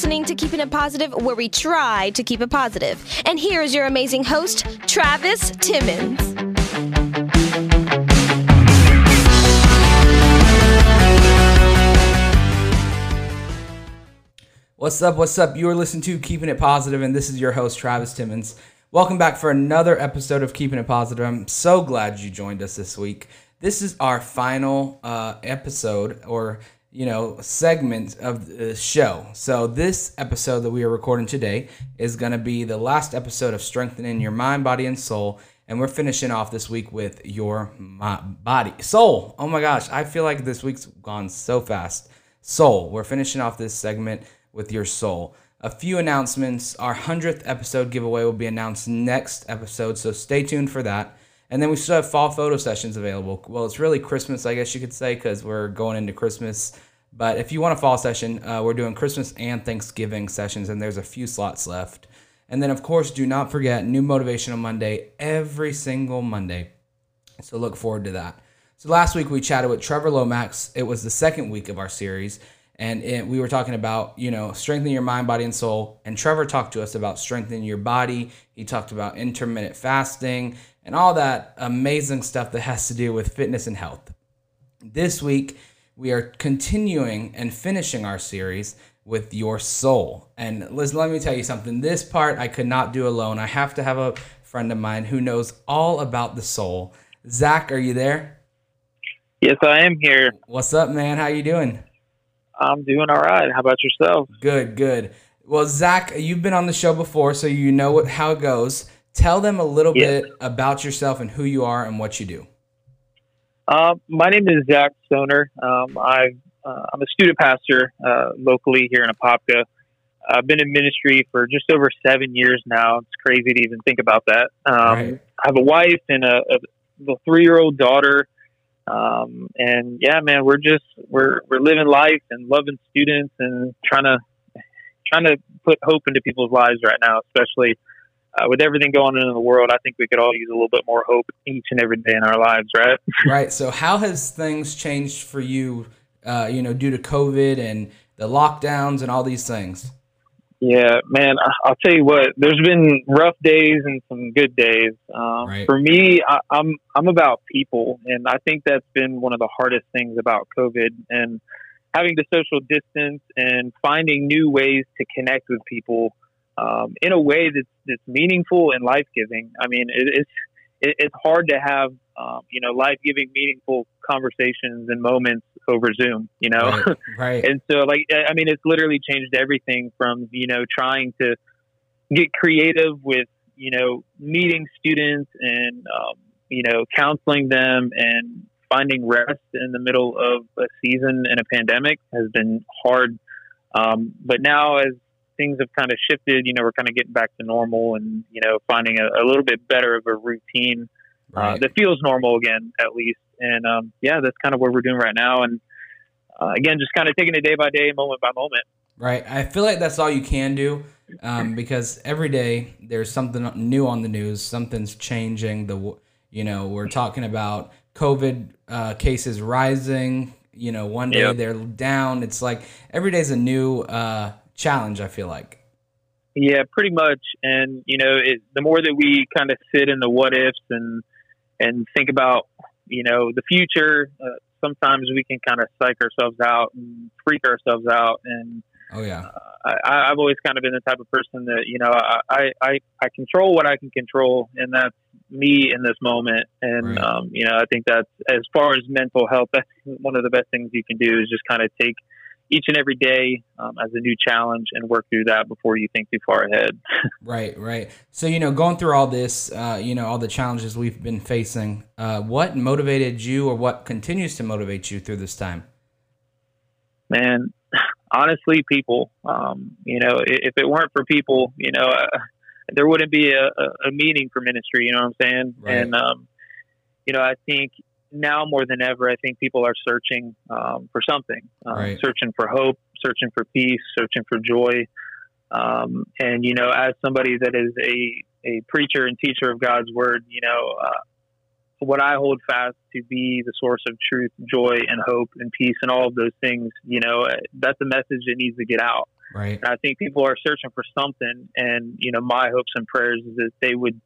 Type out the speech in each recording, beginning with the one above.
listening to Keeping It Positive, where we try to keep it positive. And here is your amazing host, Travis Timmons. What's up? What's up? You are listening to Keeping It Positive, and this is your host, Travis Timmons. Welcome back for another episode of Keeping It Positive. I'm so glad you joined us this week. This is our final uh, episode, or you know, segment of the show. So this episode that we are recording today is going to be the last episode of Strengthening Your Mind, Body, and Soul. And we're finishing off this week with your body, soul. Oh my gosh, I feel like this week's gone so fast. Soul. We're finishing off this segment with your soul. A few announcements. Our 100th episode giveaway will be announced next episode, so stay tuned for that. And then we still have fall photo sessions available. Well, it's really Christmas, I guess you could say, because we're going into Christmas. But if you want a fall session, uh, we're doing Christmas and Thanksgiving sessions, and there's a few slots left. And then, of course, do not forget New Motivational Monday every single Monday. So look forward to that. So last week we chatted with Trevor Lomax. It was the second week of our series and it, we were talking about you know strengthening your mind body and soul. And trevor talked to us about strengthening your body. He talked about intermittent fasting and all that amazing stuff that has to do with fitness and health. This week we are continuing and finishing our series with your soul. And liz let me tell you something. This part i could not do alone. I have to have a friend of mine who knows all about the soul. Zach are you there? Yes i am here. What's up man? How you doing I'm doing all right. How about yourself? Good, good. Well, Zach, you've been on the show before, so you know what, how it goes. Tell them a little bit about yourself and who you are and what you do. Uh, my name is Zach Stoner. Um, I, uh, I'm a student pastor uh, locally here in Apopka. I've been in ministry for just over seven years now. It's crazy to even think about that. Um, right. I have a wife and a, a, a three year old daughter. Um, and yeah, man, we're just we're we're living life and loving students and trying to trying to put hope into people's lives right now, especially uh, with everything going on in the world. I think we could all use a little bit more hope each and every day in our lives, right? right. So, how has things changed for you? Uh, you know, due to COVID and the lockdowns and all these things. Yeah, man, I'll tell you what. There's been rough days and some good days. Um, right. For me, I, I'm I'm about people, and I think that's been one of the hardest things about COVID and having to social distance and finding new ways to connect with people um, in a way that's that's meaningful and life giving. I mean, it, it's it, it's hard to have um, you know life giving, meaningful conversations and moments over Zoom. You know, right, right. and so like I mean, it's literally changed everything from you know trying to get creative with you know meeting students and um, you know counseling them and finding rest in the middle of a season and a pandemic has been hard. Um, but now, as things have kind of shifted. You know, we're kind of getting back to normal and, you know, finding a, a little bit better of a routine right. uh, that feels normal again, at least. And um, yeah, that's kind of what we're doing right now. And uh, again, just kind of taking it day by day, moment by moment. Right. I feel like that's all you can do um, because every day there's something new on the news. Something's changing. The you know we're talking about COVID uh, cases rising. You know, one day yep. they're down. It's like every day's a new uh, challenge. I feel like. Yeah, pretty much. And you know, it, the more that we kind of sit in the what ifs and and think about you know the future, uh, sometimes we can kind of psych ourselves out and freak ourselves out. And oh yeah, uh, I, i've always kind of been the type of person that you know I, I I control what I can control, and that's me in this moment. And right. um, you know, I think that's as far as mental health, that's one of the best things you can do is just kind of take each and every day um, as a new challenge and work through that before you think too far ahead. right, right. So, you know, going through all this, uh, you know, all the challenges we've been facing, uh, what motivated you or what continues to motivate you through this time? Man, honestly, people, um, you know, if it weren't for people, you know, uh, there wouldn't be a, a, meaning for ministry, you know what I'm saying? Right. And, um, you know, I think now more than ever, I think people are searching um, for something, um, right. searching for hope, searching for peace, searching for joy. Um, and you know, as somebody that is a a preacher and teacher of God's word, you know, uh, what I hold fast to be the source of truth, joy, and hope and peace, and all of those things. You know, uh, that's a message that needs to get out. Right. And I think people are searching for something, and you know, my hopes and prayers is that they would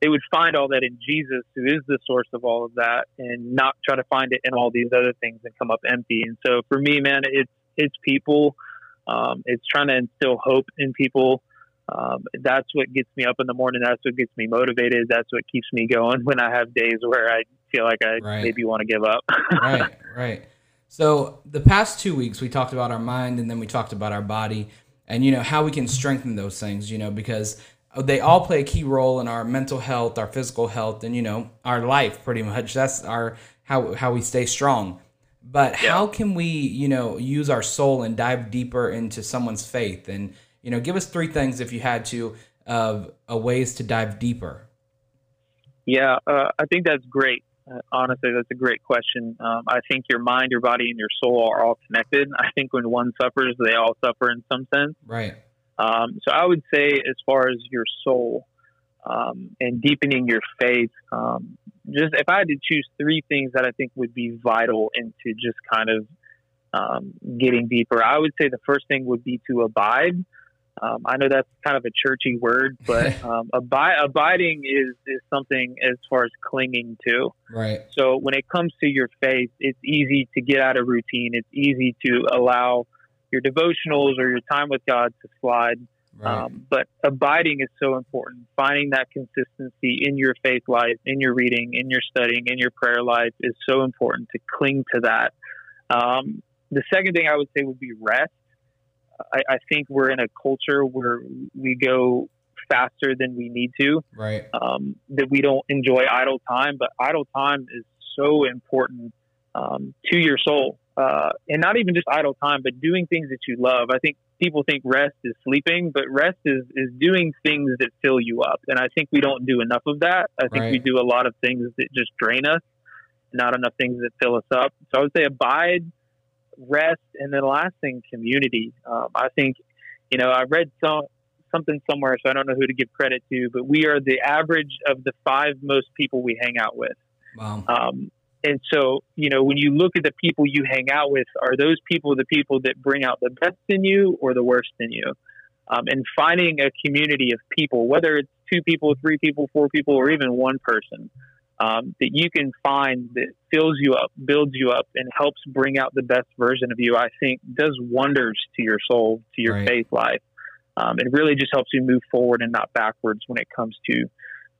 they would find all that in Jesus, who is the source of all of that, and not try to find it in all these other things and come up empty. And so, for me, man, it's it's people. Um, it's trying to instill hope in people. Um, that's what gets me up in the morning. That's what gets me motivated. That's what keeps me going when I have days where I feel like I Right. maybe want to give up. right, right. So the past two weeks we talked about our mind and then we talked about our body and you know how we can strengthen those things, you know, because they all play a key role in our mental health, our physical health, and you know our life pretty much. That's our how how we stay strong. But Yeah. how can we, you know, use our soul and dive deeper into someone's faith? And you know, give us three things if you had to of uh, ways to dive deeper. Yeah, uh, I think that's great. Uh, honestly, that's a great question. Um, I think your mind, your body, and your soul are all connected. I think when one suffers, they all suffer in some sense. Right. Um, so I would say, as far as your soul um, and deepening your faith, um, just if I had to choose three things that I think would be vital into just kind of um, getting deeper, I would say the first thing would be to abide. Um, I know that's kind of a churchy word, but um, abi- abiding is is something as far as clinging to. Right. So when it comes to your faith, it's easy to get out of routine. It's easy to allow your devotionals or your time with God to slide. Right. Um, but abiding is so important. Finding that consistency in your faith life, in your reading, in your studying, in your prayer life is so important to cling to that. Um, the second thing I would say would be rest. I, I think we're in a culture where we go faster than we need to right. um, that we don't enjoy idle time, but idle time is so important um, to your soul. Uh, and not even just idle time, but doing things that you love. I think people think rest is sleeping, but rest is, is doing things that fill you up. And I think we don't do enough of that. I think Right. we do a lot of things that just drain us, not enough things that fill us up. So I would say abide, rest, and then the last thing, community. Um, I think, you know, I read some something somewhere, so I don't know who to give credit to, but we are the average of the five most people we hang out with. Wow. Um, and so, you know, when you look at the people you hang out with, are those people the people that bring out the best in you or the worst in you? Um, and finding a community of people, whether it's two people, three people, four people, or even one person, um, that you can find that fills you up, builds you up, and helps bring out the best version of you, I think does wonders to your soul, to your Right. faith life. Um, it really just helps you move forward and not backwards when it comes to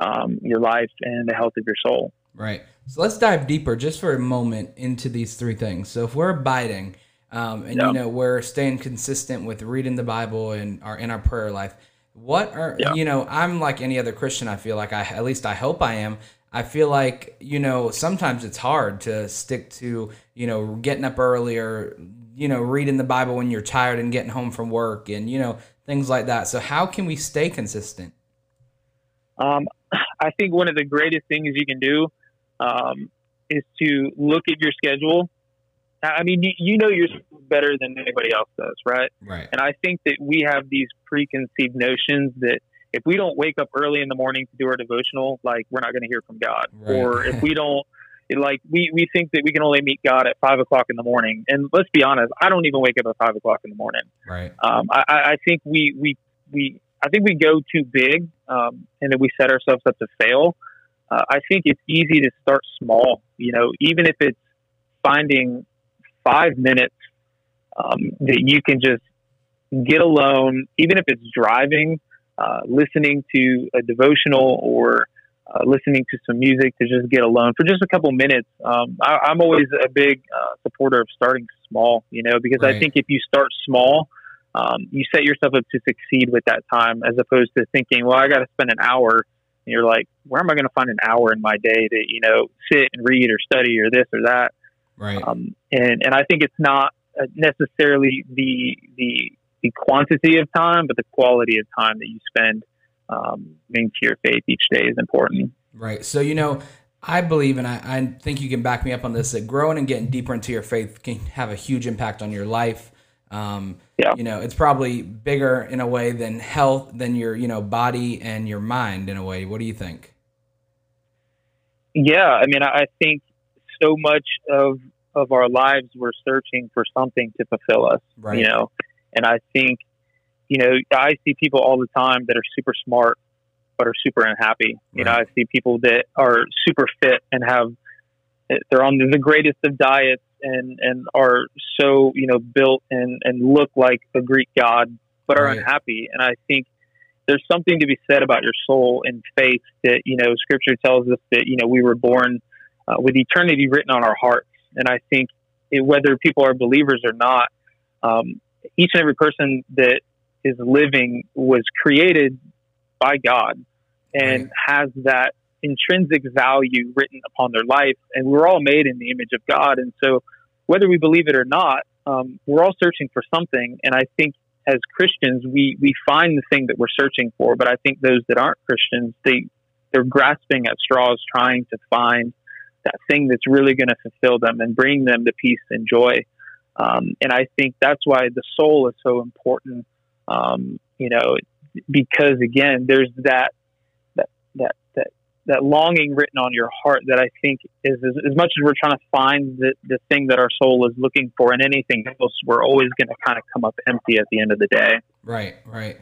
um, your life and the health of your soul. Right. So let's dive deeper just for a moment into these three things. So if we're abiding, um, and Yeah. you know we're staying consistent with reading the Bible and our in our prayer life, what are Yeah. you know? I'm like any other Christian. I feel like I at least I hope I am. I feel like you know sometimes it's hard to stick to you know getting up earlier, you know reading the Bible when you're tired and getting home from work and you know things like that. So how can we stay consistent? Um, I think one of the greatest things you can do um, is to look at your schedule. I mean, you, you know yours better than anybody else does, right? Right. And I think that we have these preconceived notions that if we don't wake up early in the morning to do our devotional, like we're not going to hear from God, Right. or if we don't. Like we, we think that we can only meet God at five o'clock in the morning, and let's be honest, I don't even wake up at five o'clock in the morning. Right. Um, I, I I think we, we, we, I think we go too big, um, and then we set ourselves up to fail. Uh, I think it's easy to start small, you know, even if it's finding five minutes um, that you can just get alone, even if it's driving, uh, listening to a devotional or uh, listening to some music to just get alone for just a couple minutes. Um, I, I'm always a big uh, supporter of starting small, you know, because Right. I think if you start small, um, you set yourself up to succeed with that time as opposed to thinking, well, I got to spend an hour. And you're like, where am I going to find an hour in my day to, you know, sit and read or study or this or that? Right. Um, and, and I think it's not uh, necessarily the, the, the quantity of time, but the quality of time that you spend um, into your faith each day is important. Right. So, you know, I believe, and I, I think you can back me up on this, that growing and getting deeper into your faith can have a huge impact on your life. Um, Yeah. You know, it's probably bigger in a way than health, than your, you know, body and your mind in a way. What do you think? Yeah, I mean, I think so much of of our lives we're searching for something to fulfill us, Right. you know, and I think you know, I see people all the time that are super smart but are super unhappy. You know, I see people that are super fit and have they're on the greatest of diets and and are so you know built and and look like a Greek god, but are Right. unhappy. And I think there's something to be said about your soul and faith that you know Scripture tells us that you know we were born uh, with eternity written on our hearts. And I think it, whether people are believers or not, um, each and every person that is living was created by God and Right. has that intrinsic value written upon their life. And we're all made in the image of God. And so, whether we believe it or not, um, we're all searching for something. And I think as Christians, we, we find the thing that we're searching for. But I think those that aren't Christians, they, they're grasping at straws trying to find that thing that's really going to fulfill them and bring them the peace and joy. Um, and I think that's why the soul is so important. Um, you know, because again, there's that that that that longing written on your heart that I think is as, as much as we're trying to find the the thing that our soul is looking for, and anything else, we're always going to kind of come up empty at the end of the day. Right, right.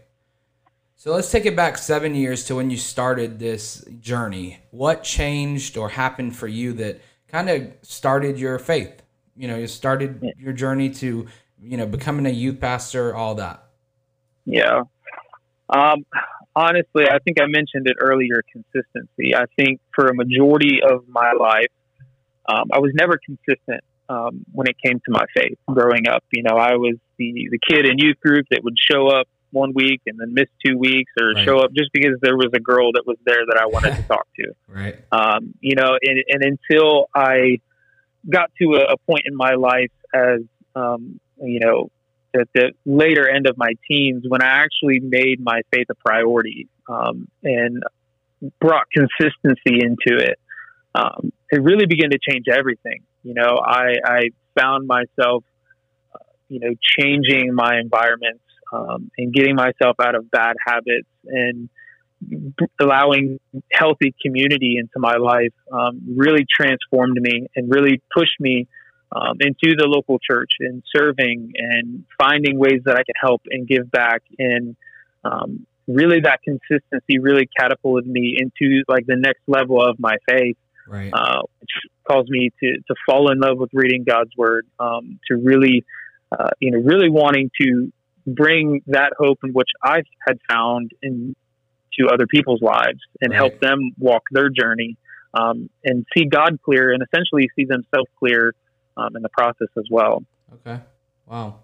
So let's take it back seven years to when you started this journey. What changed or happened for you that kind of started your faith? You know, you started Yeah. your journey to, you know, becoming a youth pastor, all that. Yeah. Um, honestly, I think I mentioned it earlier consistency. I think for a majority of my life, um, I was never consistent um, when it came to my faith growing up. You know, I was the, the kid in youth group that would show up one week and then miss two weeks or Right. show up just because there was a girl that was there that I wanted to talk to Right. um, you know, and, and until I got to a, a point in my life as, um, you know, at the later end of my teens when I actually made my faith a priority um, and brought consistency into it, um, it really began to change everything. You know, I, I found myself, uh, you know, changing my environments um, and getting myself out of bad habits and allowing healthy community into my life um, really transformed me and really pushed me um, into the local church and serving and finding ways that I could help and give back and um, really that consistency really catapulted me into like the next level of my faith Right. uh, which caused me to, to fall in love with reading God's word, um, to really, uh, you know, really wanting to bring that hope in which I had found in to other people's lives and Right. help them walk their journey um, and see God clear and essentially see themselves clear um, in the process as well. Okay. Wow.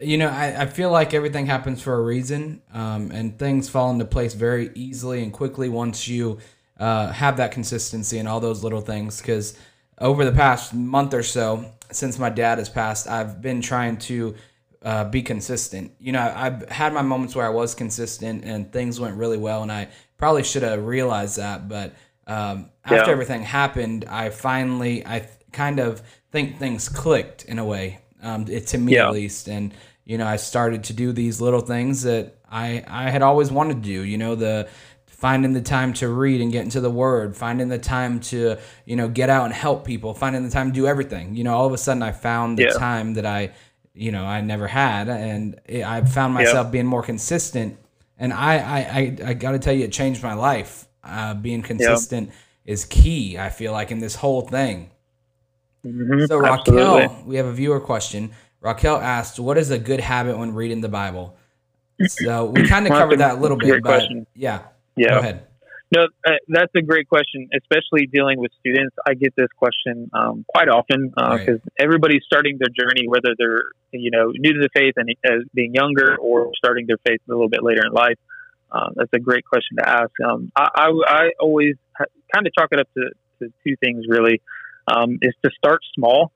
You know, I, I feel like everything happens for a reason, um, and things fall into place very easily and quickly once you uh, have that consistency and all those little things. Because over the past month or so, since my dad has passed, I've been trying to uh, be consistent. You know, I've had my moments where I was consistent and things went really well, and I probably should have realized that. But um, after Yeah. everything happened, I finally, I kind of think things clicked in a way, um, it, to me Yeah. at least. And you know, I started to do these little things that I I had always wanted to do. You know, the finding the time to read and get into the word finding the time to you know get out and help people finding the time to do everything you know all of a sudden i found the Yeah. time that i you know i never had and it, i found myself being more consistent and i i i, I got to tell you it changed my life uh, being consistent is key i feel like in this whole thing Mhm, so raquel absolutely. we have a viewer question raquel asked what is a good habit when reading the bible so we kind of covered that a little bit but question. yeah Yeah. go ahead No, uh, that's a great question, especially dealing with students. I get this question um, quite often because Right. everybody's starting their journey, whether they're you know new to the faith and as being younger or starting their faith a little bit later in life. Um, that's a great question to ask. Um, I, I, I always ha- kind of chalk it up to, to two things really. Um, is to start small.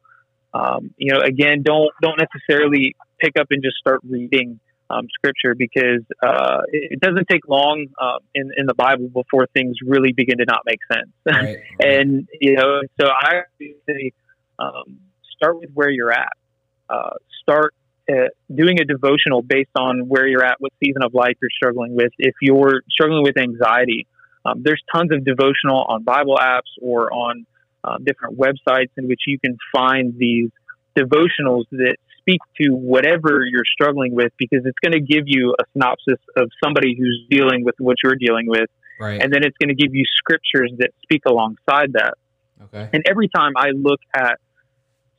Um, you know, again, don't don't necessarily pick up and just start reading um, scripture because uh, it it doesn't take long uh, in in the Bible before things really begin to not make sense. right and you know, so I say um, start with where you're at. Uh, start uh, doing a devotional based on where you're at, what season of life you're struggling with. If you're struggling with anxiety, um, there's tons of devotional on Bible apps or on um, different websites in which you can find these devotionals that speak to whatever you're struggling with because it's going to give you a synopsis of somebody who's dealing with what you're dealing with. Right. And then it's going to give you scriptures that speak alongside that. Okay. And every time I look at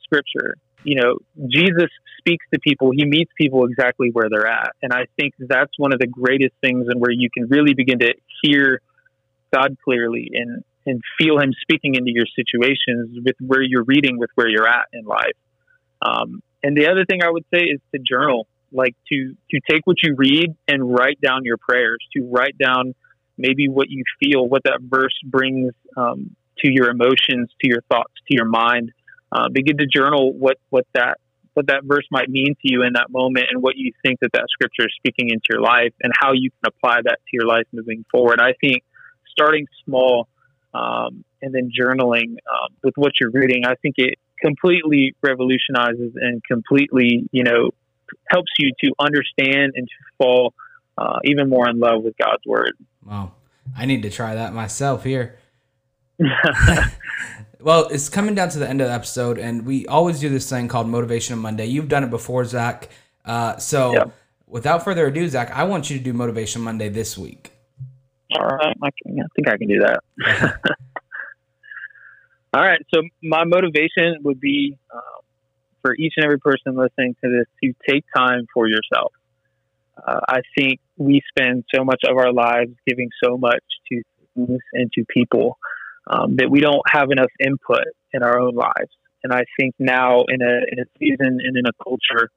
scripture, you know, Jesus speaks to people, he meets people exactly where they're at. And I think that's one of the greatest things and where you can really begin to hear God clearly and, and feel him speaking into your situations with where you're reading, with where you're at in life. Um, and the other thing I would say is to journal, like to, to take what you read and write down your prayers, to write down maybe what you feel, what that verse brings um, to your emotions, to your thoughts, to your mind. Uh, begin to journal what what that what that verse might mean to you in that moment, and what you think that that scripture is speaking into your life, and how you can apply that to your life moving forward. I think starting small um, and then journaling um, with what you're reading, I think it completely revolutionizes and completely you know helps you to understand and to fall uh, even more in love with God's word. Wow, I need to try that myself here. well, it's coming down to the end of the episode, and we always do this thing called Motivation Monday. You've done it before, Zach. Uh, so, Yeah. without further ado, Zach, I want you to do Motivation Monday this week. All right, I, I think I can do that. All right, so my motivation would be um, for each and every person listening to this to take time for yourself. Uh, I think we spend so much of our lives giving so much to things and to people um, that we don't have enough input in our own lives. And I think now in a in a season and in a culture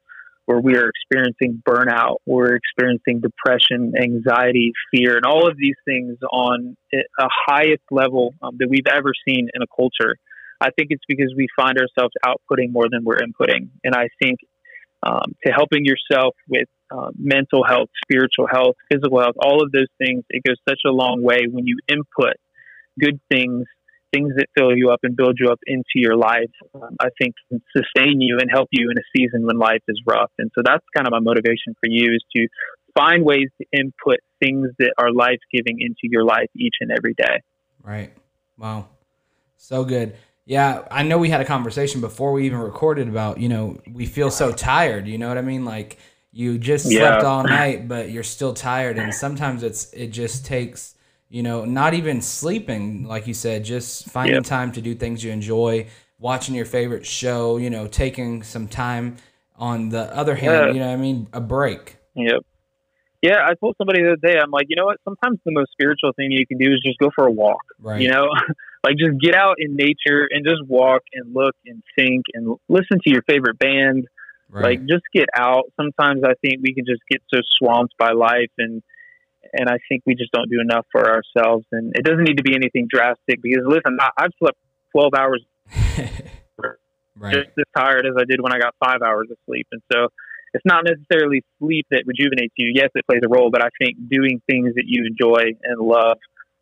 where we are experiencing burnout, we're experiencing depression, anxiety, fear, and all of these things on a highest level um, that we've ever seen in a culture. I think it's because we find ourselves outputting more than we're inputting. And I think um, to helping yourself with uh, mental health, spiritual health, physical health, all of those things, it goes such a long way when you input good things, things that fill you up and build you up into your life. Um, I think can sustain you and help you in a season when life is rough. And so that's kind of my motivation for you is to find ways to input things that are life giving into your life each and every day. Right. Wow. So good. Yeah, I know we had a conversation before we even recorded about, you know, we feel so tired, you know what I mean? Like you just slept Yeah. all night, but you're still tired and sometimes it's it just takes, you know, not even sleeping, like you said, just finding Yep. time to do things you enjoy, watching your favorite show, you know, taking some time on the other hand, Yeah. you know what I mean, a break. Yep. Yeah, I told somebody the other day, I'm like, you know what? Sometimes the most spiritual thing you can do is just go for a walk. Right. You know, like just get out in nature and just walk and look and think and listen to your favorite band. right. Like just get out. Sometimes I think we can just get so swamped by life and and I think we just don't do enough for ourselves. And it doesn't need to be anything drastic because listen, I, I've slept 12 hours right. just as tired as I did when I got five hours of sleep. And so it's not necessarily sleep that rejuvenates you. Yes, it plays a role, but I think doing things that you enjoy and love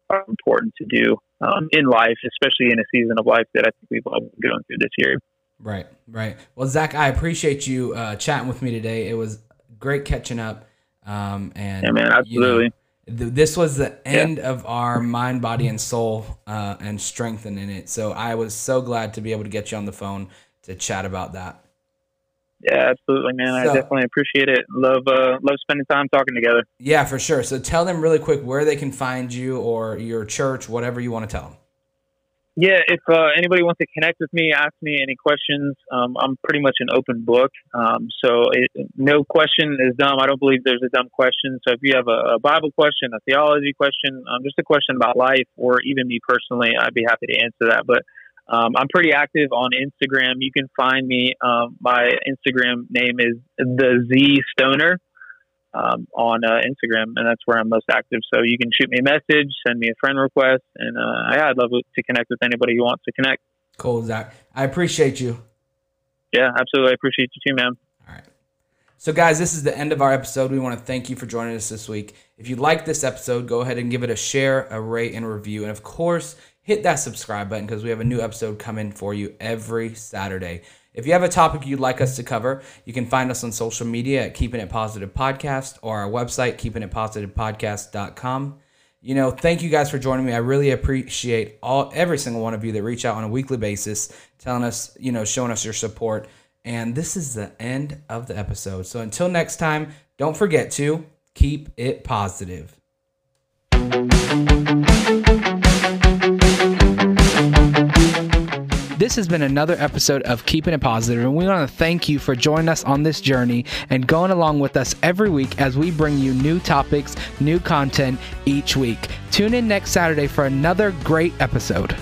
are important to do um, in life, especially in a season of life that I think we've all been going through this year. Right, right. Well, Zach, I appreciate you uh, chatting with me today. It was great catching up. Um, and Yeah, man, you know, this was the end of our mind, body, and soul, uh, and strengthening it. So I was so glad to be able to get you on the phone to chat about that. Yeah, absolutely, man. I definitely appreciate it. Love, uh, love spending time talking together. Yeah, for sure. So tell them really quick where they can find you or your church, whatever you want to tell them. Yeah, if uh, anybody wants to connect with me, ask me any questions. Um, I'm pretty much an open book. Um, so it, no question is dumb. I don't believe there's a dumb question. So if you have a, a Bible question, a theology question, um, just a question about life, or even me personally, I'd be happy to answer that. But um, I'm pretty active on Instagram. You can find me. Um, my Instagram name is the Z Stoner um, on uh, Instagram, and that's where I'm most active. So you can shoot me a message, send me a friend request, and uh, yeah, I'd love to connect with anybody who wants to connect. Cool, Zach. I appreciate you. Yeah, absolutely. I appreciate you too, man. All right. So, guys, this is the end of our episode. We want to thank you for joining us this week. If you like this episode, go ahead and give it a share, a rate, and review. And of course, hit that subscribe button because we have a new episode coming for you every Saturday. If you have a topic you'd like us to cover, you can find us on social media at Keeping It Positive Podcast or our website, keepingitpositivepodcast.com. You know, thank you guys for joining me. I really appreciate all every single one of you that reach out on a weekly basis, telling us, you know, showing us your support And this is the end of the episode. So until next time, don't forget to keep it positive. This has been another episode of Keeping It Positive, and we want to thank you for joining us on this journey and going along with us every week as we bring you new topics, new content each week. Tune in next Saturday for another great episode.